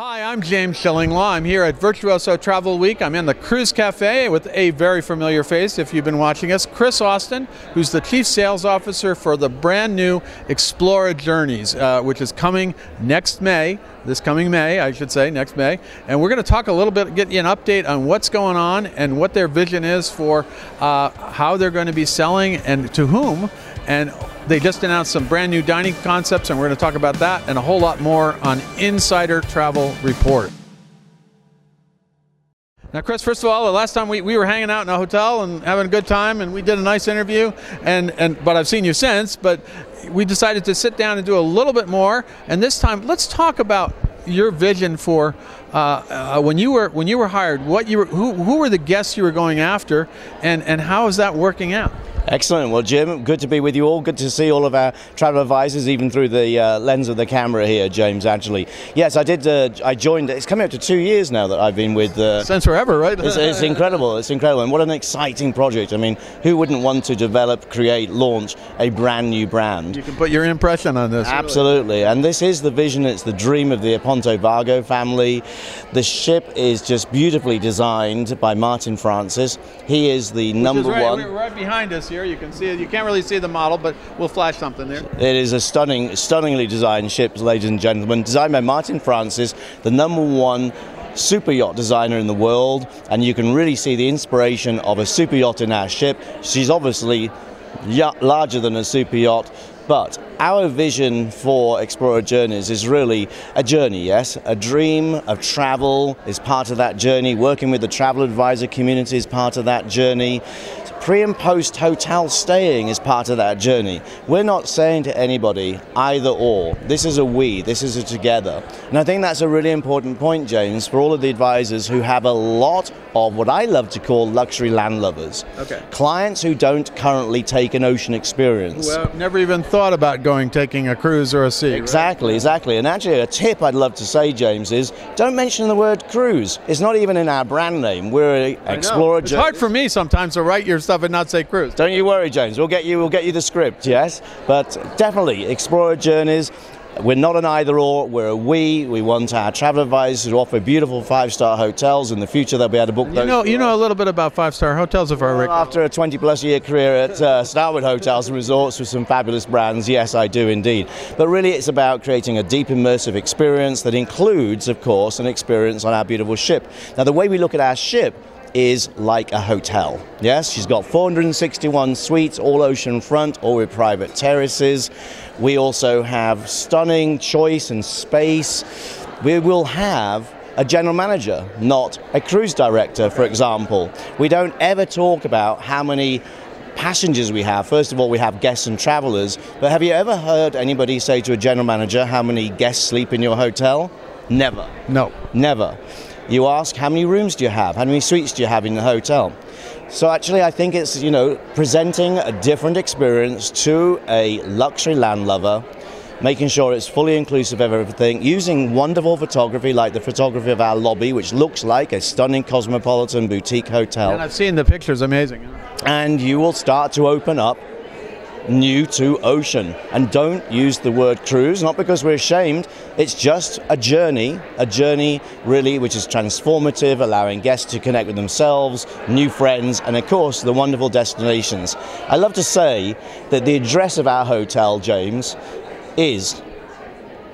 Hi, I'm James Shillinglaw. I'm here at Virtuoso Travel Week. I'm in the Cruise Cafe with a very familiar face if you've been watching us, Chris Austin, who's the Chief Sales Officer for the brand new Explora Journeys, uh, which is coming next May, this coming May, I should say, next May. And we're going to talk a little bit, get you an update on what's going on and what their vision is for uh, how they're going to be selling and to whom. And they just announced some brand new dining concepts, and we're going to talk about that and a whole lot more on Insider Travel Report. Now, Chris, first of all, the last time we, we were hanging out in a hotel and having a good time, and we did a nice interview, and, and but I've seen you since, but we decided to sit down and do a little bit more, and this time let's talk about your vision for uh, uh, when you were when you were hired. What you were, who, who were the guests you were going after, and, and how is that working out? Excellent. Well, Jim, good to be with you all. Good to see all of our travel advisors, even through the uh, lens of the camera here, James. Actually, yes, I did. Uh, I joined. It's coming up to two years now that I've been with. Uh, Since forever, right? it's, it's, incredible. It's incredible, and what an exciting project. I mean, who wouldn't want to develop, create, launch a brand new brand? You can put your impression on this. Absolutely, and this is the vision. It's the dream of the Aponte Vago family. The ship is just beautifully designed by Martin Francis. He is the Which number is right, one. Right behind us here, you can see it. You can't really see the model, but we'll flash something there. It is a stunning, stunningly designed ship, ladies and gentlemen, designed by Martin Francis, the number one super yacht designer in the world, and you can really see the inspiration of a super yacht in our ship. She's obviously larger than a super yacht, but our vision for Explora Journeys is really a journey, yes? A dream of travel is part of that journey. Working with the travel advisor community is part of that journey. Pre and post hotel staying is part of that journey. We're not saying to anybody either or. This is a we, this is a together. And I think that's a really important point, James, for all of the advisors who have a lot of what I love to call luxury land lovers. Okay. Clients who don't currently take an ocean experience. Well, never even thought about going taking a cruise or a sea. right? Exactly, exactly. And actually, a tip I'd love to say, James, is don't mention the word cruise. It's not even in our brand name. We're know. Explora. It's hard for me sometimes to write your stuff and not say cruise. Don't you worry, James. We'll get you. We'll get you the script. Yes, but definitely Explora Journeys. We're not an either or. We're a we. We want our travel advisors to offer beautiful five-star hotels. In the future, they'll be able to book You those. know, you know a little bit about five-star hotels, if I Well, recall. after a 20 plus year career at uh, Starwood Hotels and Resorts with some fabulous brands, yes, I do indeed. But really, it's about creating a deep immersive experience that includes, of course, an experience on our beautiful ship. Now, the way we look at our ship is like a hotel. Yes, she's got 461 suites, all ocean front, all with private terraces. We also have stunning choice and space. We will have a general manager, not a cruise director, for example. We don't ever talk about how many passengers we have. First of all, we have guests and travelers, but have you ever heard anybody say to a general manager how many guests sleep in your hotel? Never. No. Never. You ask how many rooms do you have? How many suites do you have in the hotel? So actually I think it's, you know, presenting a different experience to a luxury land lover, making sure it's fully inclusive of everything, using wonderful photography like the photography of our lobby which looks like a stunning cosmopolitan boutique hotel And I've seen the pictures. Amazing. and you will start to open up new to ocean. And don't use the word cruise, not because we're ashamed, it's just a journey, a journey really which is transformative, allowing guests to connect with themselves, new friends, and of course the wonderful destinations. I love to say that the address of our hotel, James, is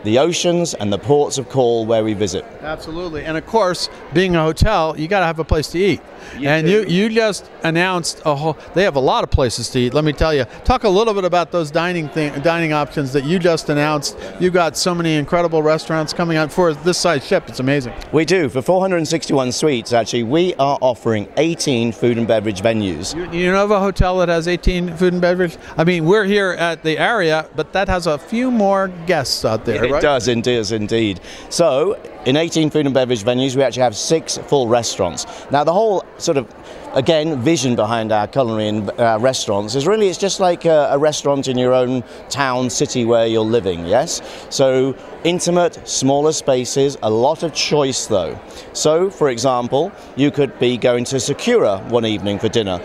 the oceans and the ports of call where we visit. Absolutely. And of course, being a hotel, you got to have a place to eat. You and do. you you just announced a whole. They have a lot of places to eat. Let me tell you. Talk a little bit about those dining thing, dining options that you just announced. You've got so many incredible restaurants coming out for this size ship. It's amazing. We do. For 461 suites, actually, we are offering 18 food and beverage venues. You, you know of a hotel that has 18 food and beverage? I mean, we're here at the area, but that has a few more guests out there, right? does, indeed, does indeed. So, in 18 food and beverage venues, we actually have six full restaurants. Now, the whole sort of again vision behind our culinary and uh, restaurants is really it's just like a, a restaurant in your own town, city where you're living. Yes, so intimate, smaller spaces, a lot of choice though. So, for example, you could be going to Sakura one evening for dinner.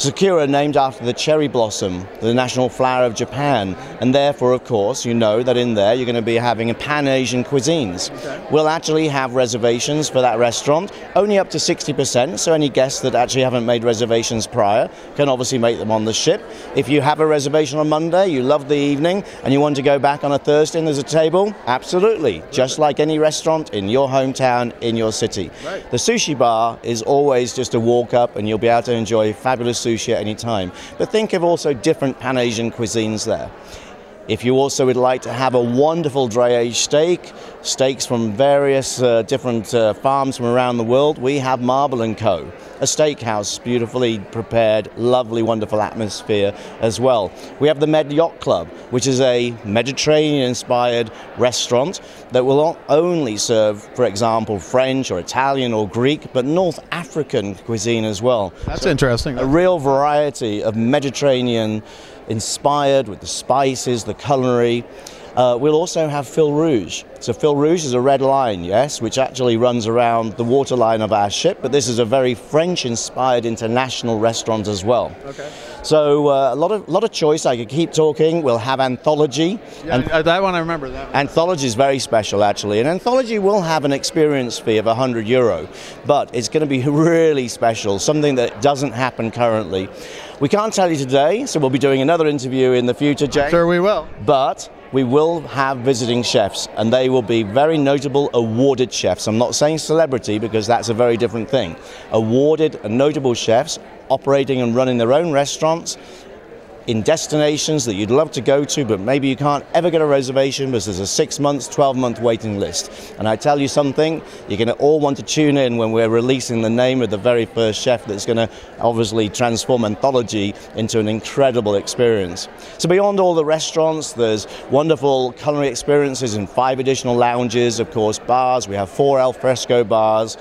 Sakura named after the cherry blossom, the national flower of Japan, and therefore, of course, you know that in there you're going to be having Pan Asian cuisines. Okay. We'll actually have reservations for that restaurant, only up to 60%, so any guests that actually haven't made reservations prior can obviously make them on the ship. If you have a reservation on Monday, you love the evening, and you want to go back on a Thursday and there's a table, absolutely, just like any restaurant in your hometown, in your city. Right. The sushi bar is always just a walk up, and you'll be able to enjoy fabulous sushi at any time. But think of also different Pan Asian cuisines there. If you also would like to have a wonderful dry aged steak, steaks from various uh, different uh, farms from around the world, we have Marble and Co a steakhouse, beautifully prepared, lovely, wonderful atmosphere as well. We have the Med Yacht Club, which is a Mediterranean inspired restaurant that will not only serve, for example, French or Italian or Greek, but North African cuisine as well. That's so interesting. A real variety of Mediterranean inspired with the spices, the culinary. Uh, we'll also have Fil Rouge. So Fil Rouge is a red line, yes, which actually runs around the waterline of our ship, but this is a very French-inspired international restaurant as well. Okay. So uh, a lot of lot of choice. I could keep talking. We'll have anthology. Yeah, and that one I remember. That anthology is very special actually. An anthology will have an experience fee of 100 euro, but it's going to be really special. Something that doesn't happen currently. We can't tell you today, so we'll be doing another interview in the future, Jay. Sure, we will. But we will have visiting chefs, and they will be very notable awarded chefs. I'm not saying celebrity because that's a very different thing. Awarded and notable chefs operating and running their own restaurants in destinations that you'd love to go to, but maybe you can't ever get a reservation because there's a six month, 12 month waiting list. And I tell you something, you're going to all want to tune in when we're releasing the name of the very first chef that's going to obviously transform Anthology into an incredible experience. So, beyond all the restaurants, there's wonderful culinary experiences in five additional lounges, of course, bars. We have four al fresco bars.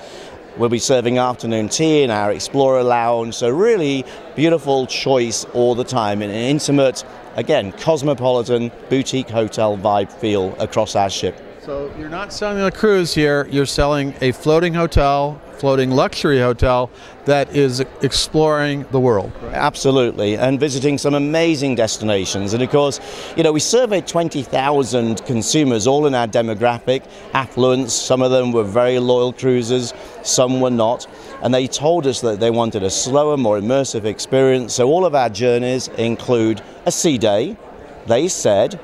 We'll be serving afternoon tea in our Explorer Lounge. So, really beautiful choice all the time in an intimate, again, cosmopolitan boutique hotel vibe feel across our ship. So, you're not selling a cruise here, you're selling a floating hotel floating luxury hotel that is exploring the world. Absolutely, and visiting some amazing destinations. And of course, you know, we surveyed 20,000 consumers, all in our demographic, affluence. Some of them were very loyal cruisers, some were not. And they told us that they wanted a slower, more immersive experience. So all of our journeys include a sea day. They said,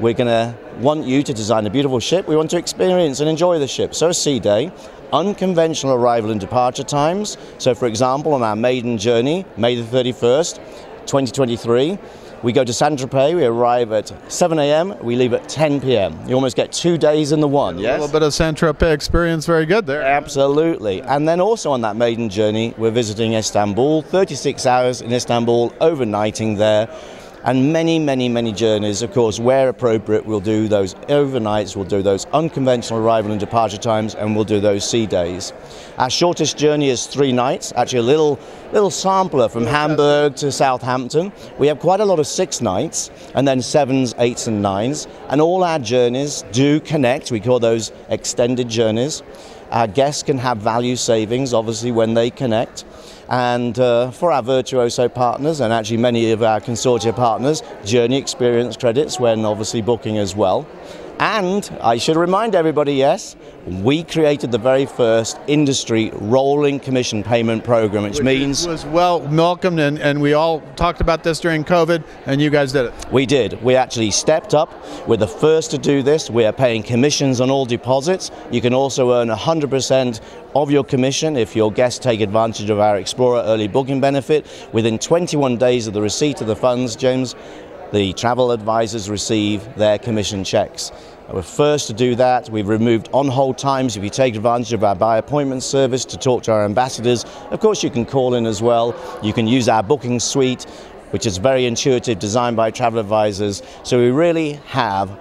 we're going to want you to design a beautiful ship. We want to experience and enjoy the ship. So, a sea day, unconventional arrival and departure times. So, for example, on our maiden journey, May the 31st, 2023, we go to Saint Tropez, we arrive at 7 a.m., we leave at 10 p.m. You almost get two days in the one, yes? A little bit of Saint Tropez experience, very good there. Absolutely. And then also on that maiden journey, we're visiting Istanbul, 36 hours in Istanbul, overnighting there and many, many, many journeys. Of course, where appropriate, we'll do those overnights, we'll do those unconventional arrival and departure times, and we'll do those sea days. Our shortest journey is three nights, actually a little, little sampler from Hamburg to Southampton. We have quite a lot of six nights, and then sevens, eights, and nines, and all our journeys do connect. We call those extended journeys. Our guests can have value savings, obviously, when they connect. And uh, for our Virtuoso partners, and actually many of our consortia partners, journey experience credits when obviously booking as well. And I should remind everybody yes, we created the very first industry rolling commission payment program, which, which means. was well welcomed, and, and we all talked about this during COVID, and you guys did it. We did. We actually stepped up. We're the first to do this. We are paying commissions on all deposits. You can also earn 100% of your commission if your guests take advantage of our Explora early booking benefit. Within 21 days of the receipt of the funds, James, the travel advisors receive their commission checks. Uh, we're first to do that. We've removed on hold times. If you take advantage of our by appointment service to talk to our ambassadors, of course, you can call in as well. You can use our booking suite, which is very intuitive, designed by travel advisors. So we really have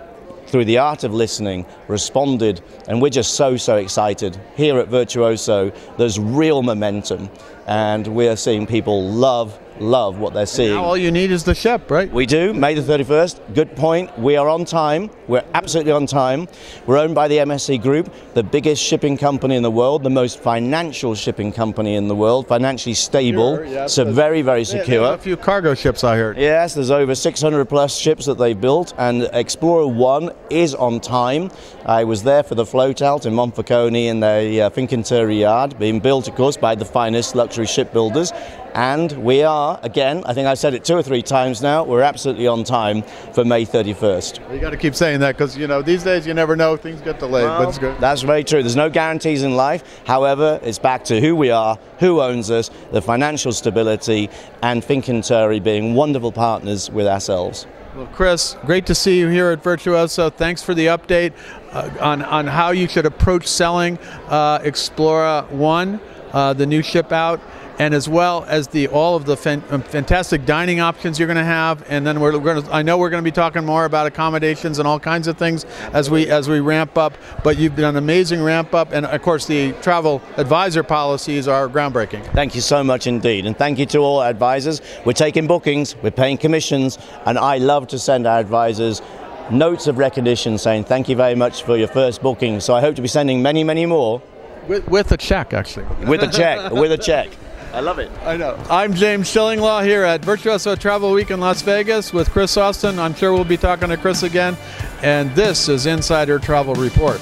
through the art of listening, responded, and we're just so, so excited. Here at Virtuoso, there's real momentum, and we're seeing people love love what they're seeing. Now all you need is the ship, right? We do, May the 31st. Good point. We are on time. We're absolutely on time. We're owned by the MSC Group, the biggest shipping company in the world, the most financial shipping company in the world, financially stable, Sure, yes, so very, very secure. a few cargo ships I heard. Yes, there's over 600 plus ships that they've built, and Explora 1 is on time. I was there for the float out in Monfalcone in the uh, Fincantieri yard, being built, of course, by the finest luxury shipbuilders. And we are, again, I think I've said it two or three times now, we're absolutely on time for May 31st. You got to keep saying that because you know these days you never know things get delayed. but it's good. That's very true. There's no guarantees in life. However, it's back to who we are, who owns us, the financial stability, and Fincantieri being wonderful partners with ourselves. Well, Chris, great to see you here at Virtuoso. Thanks for the update uh, on, on how you should approach selling uh, Explora 1, uh, the new ship out, and as well as the all of the fan, um, fantastic dining options you're going to have. And then we're going to, I know we're going to be talking more about accommodations and all kinds of things as we as we ramp up. But you've done an amazing ramp up, and of course the travel advisor policies are groundbreaking. Thank you so much indeed. And thank you to all our advisors. We're taking bookings, we're paying commissions, and I love to send our advisors notes of recognition saying thank you very much for your first booking. So I hope to be sending many, many more With, with a check, actually. with a check, with a check. I love it. I know. I'm James Shillinglaw here at Virtuoso Travel Week in Las Vegas with Chris Austin. I'm sure we'll be talking to Chris again. And this is Insider Travel Report.